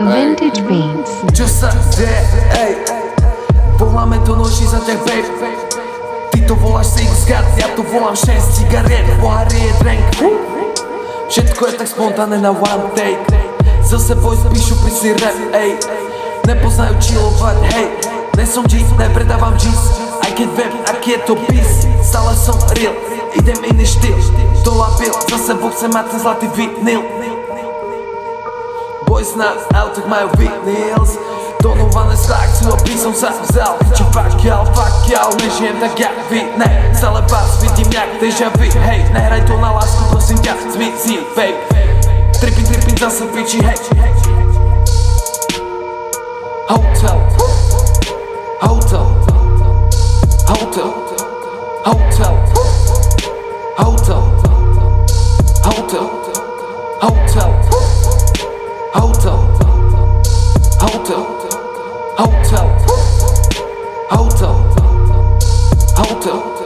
Vintage Beats. Čo sa deje, ej Voláme to noží za ťa, babe Ty to voláš si skat, ja to volám 6 cigariet Pohár je drink. Všetko je tak spontánne na one take. Zase boys píšu si rap, ej. Nepoznajú chillovať, hej. Ne som G, nepredávam G's. Aj keď viem, aký je to pís Stále som real, idem iný štýl. Dola bil, za sebou chcem mať ten zlatý vinyl Boys na autách majú vinyls Donované z akciu, aby som sa vzal y'all, fuck y'all, nežijem tak jak vy Ne, stále vás vidím jak deja vu Hej, nehraj to na lásku, prosím ťa, zmizí, babe. Tripping, tripping, zase piči, hej. Hotel. Hotel. Hotel. Hotel. Hotel. Hotel. Hotel Hotel, hotel, hotel, hotel, hotel.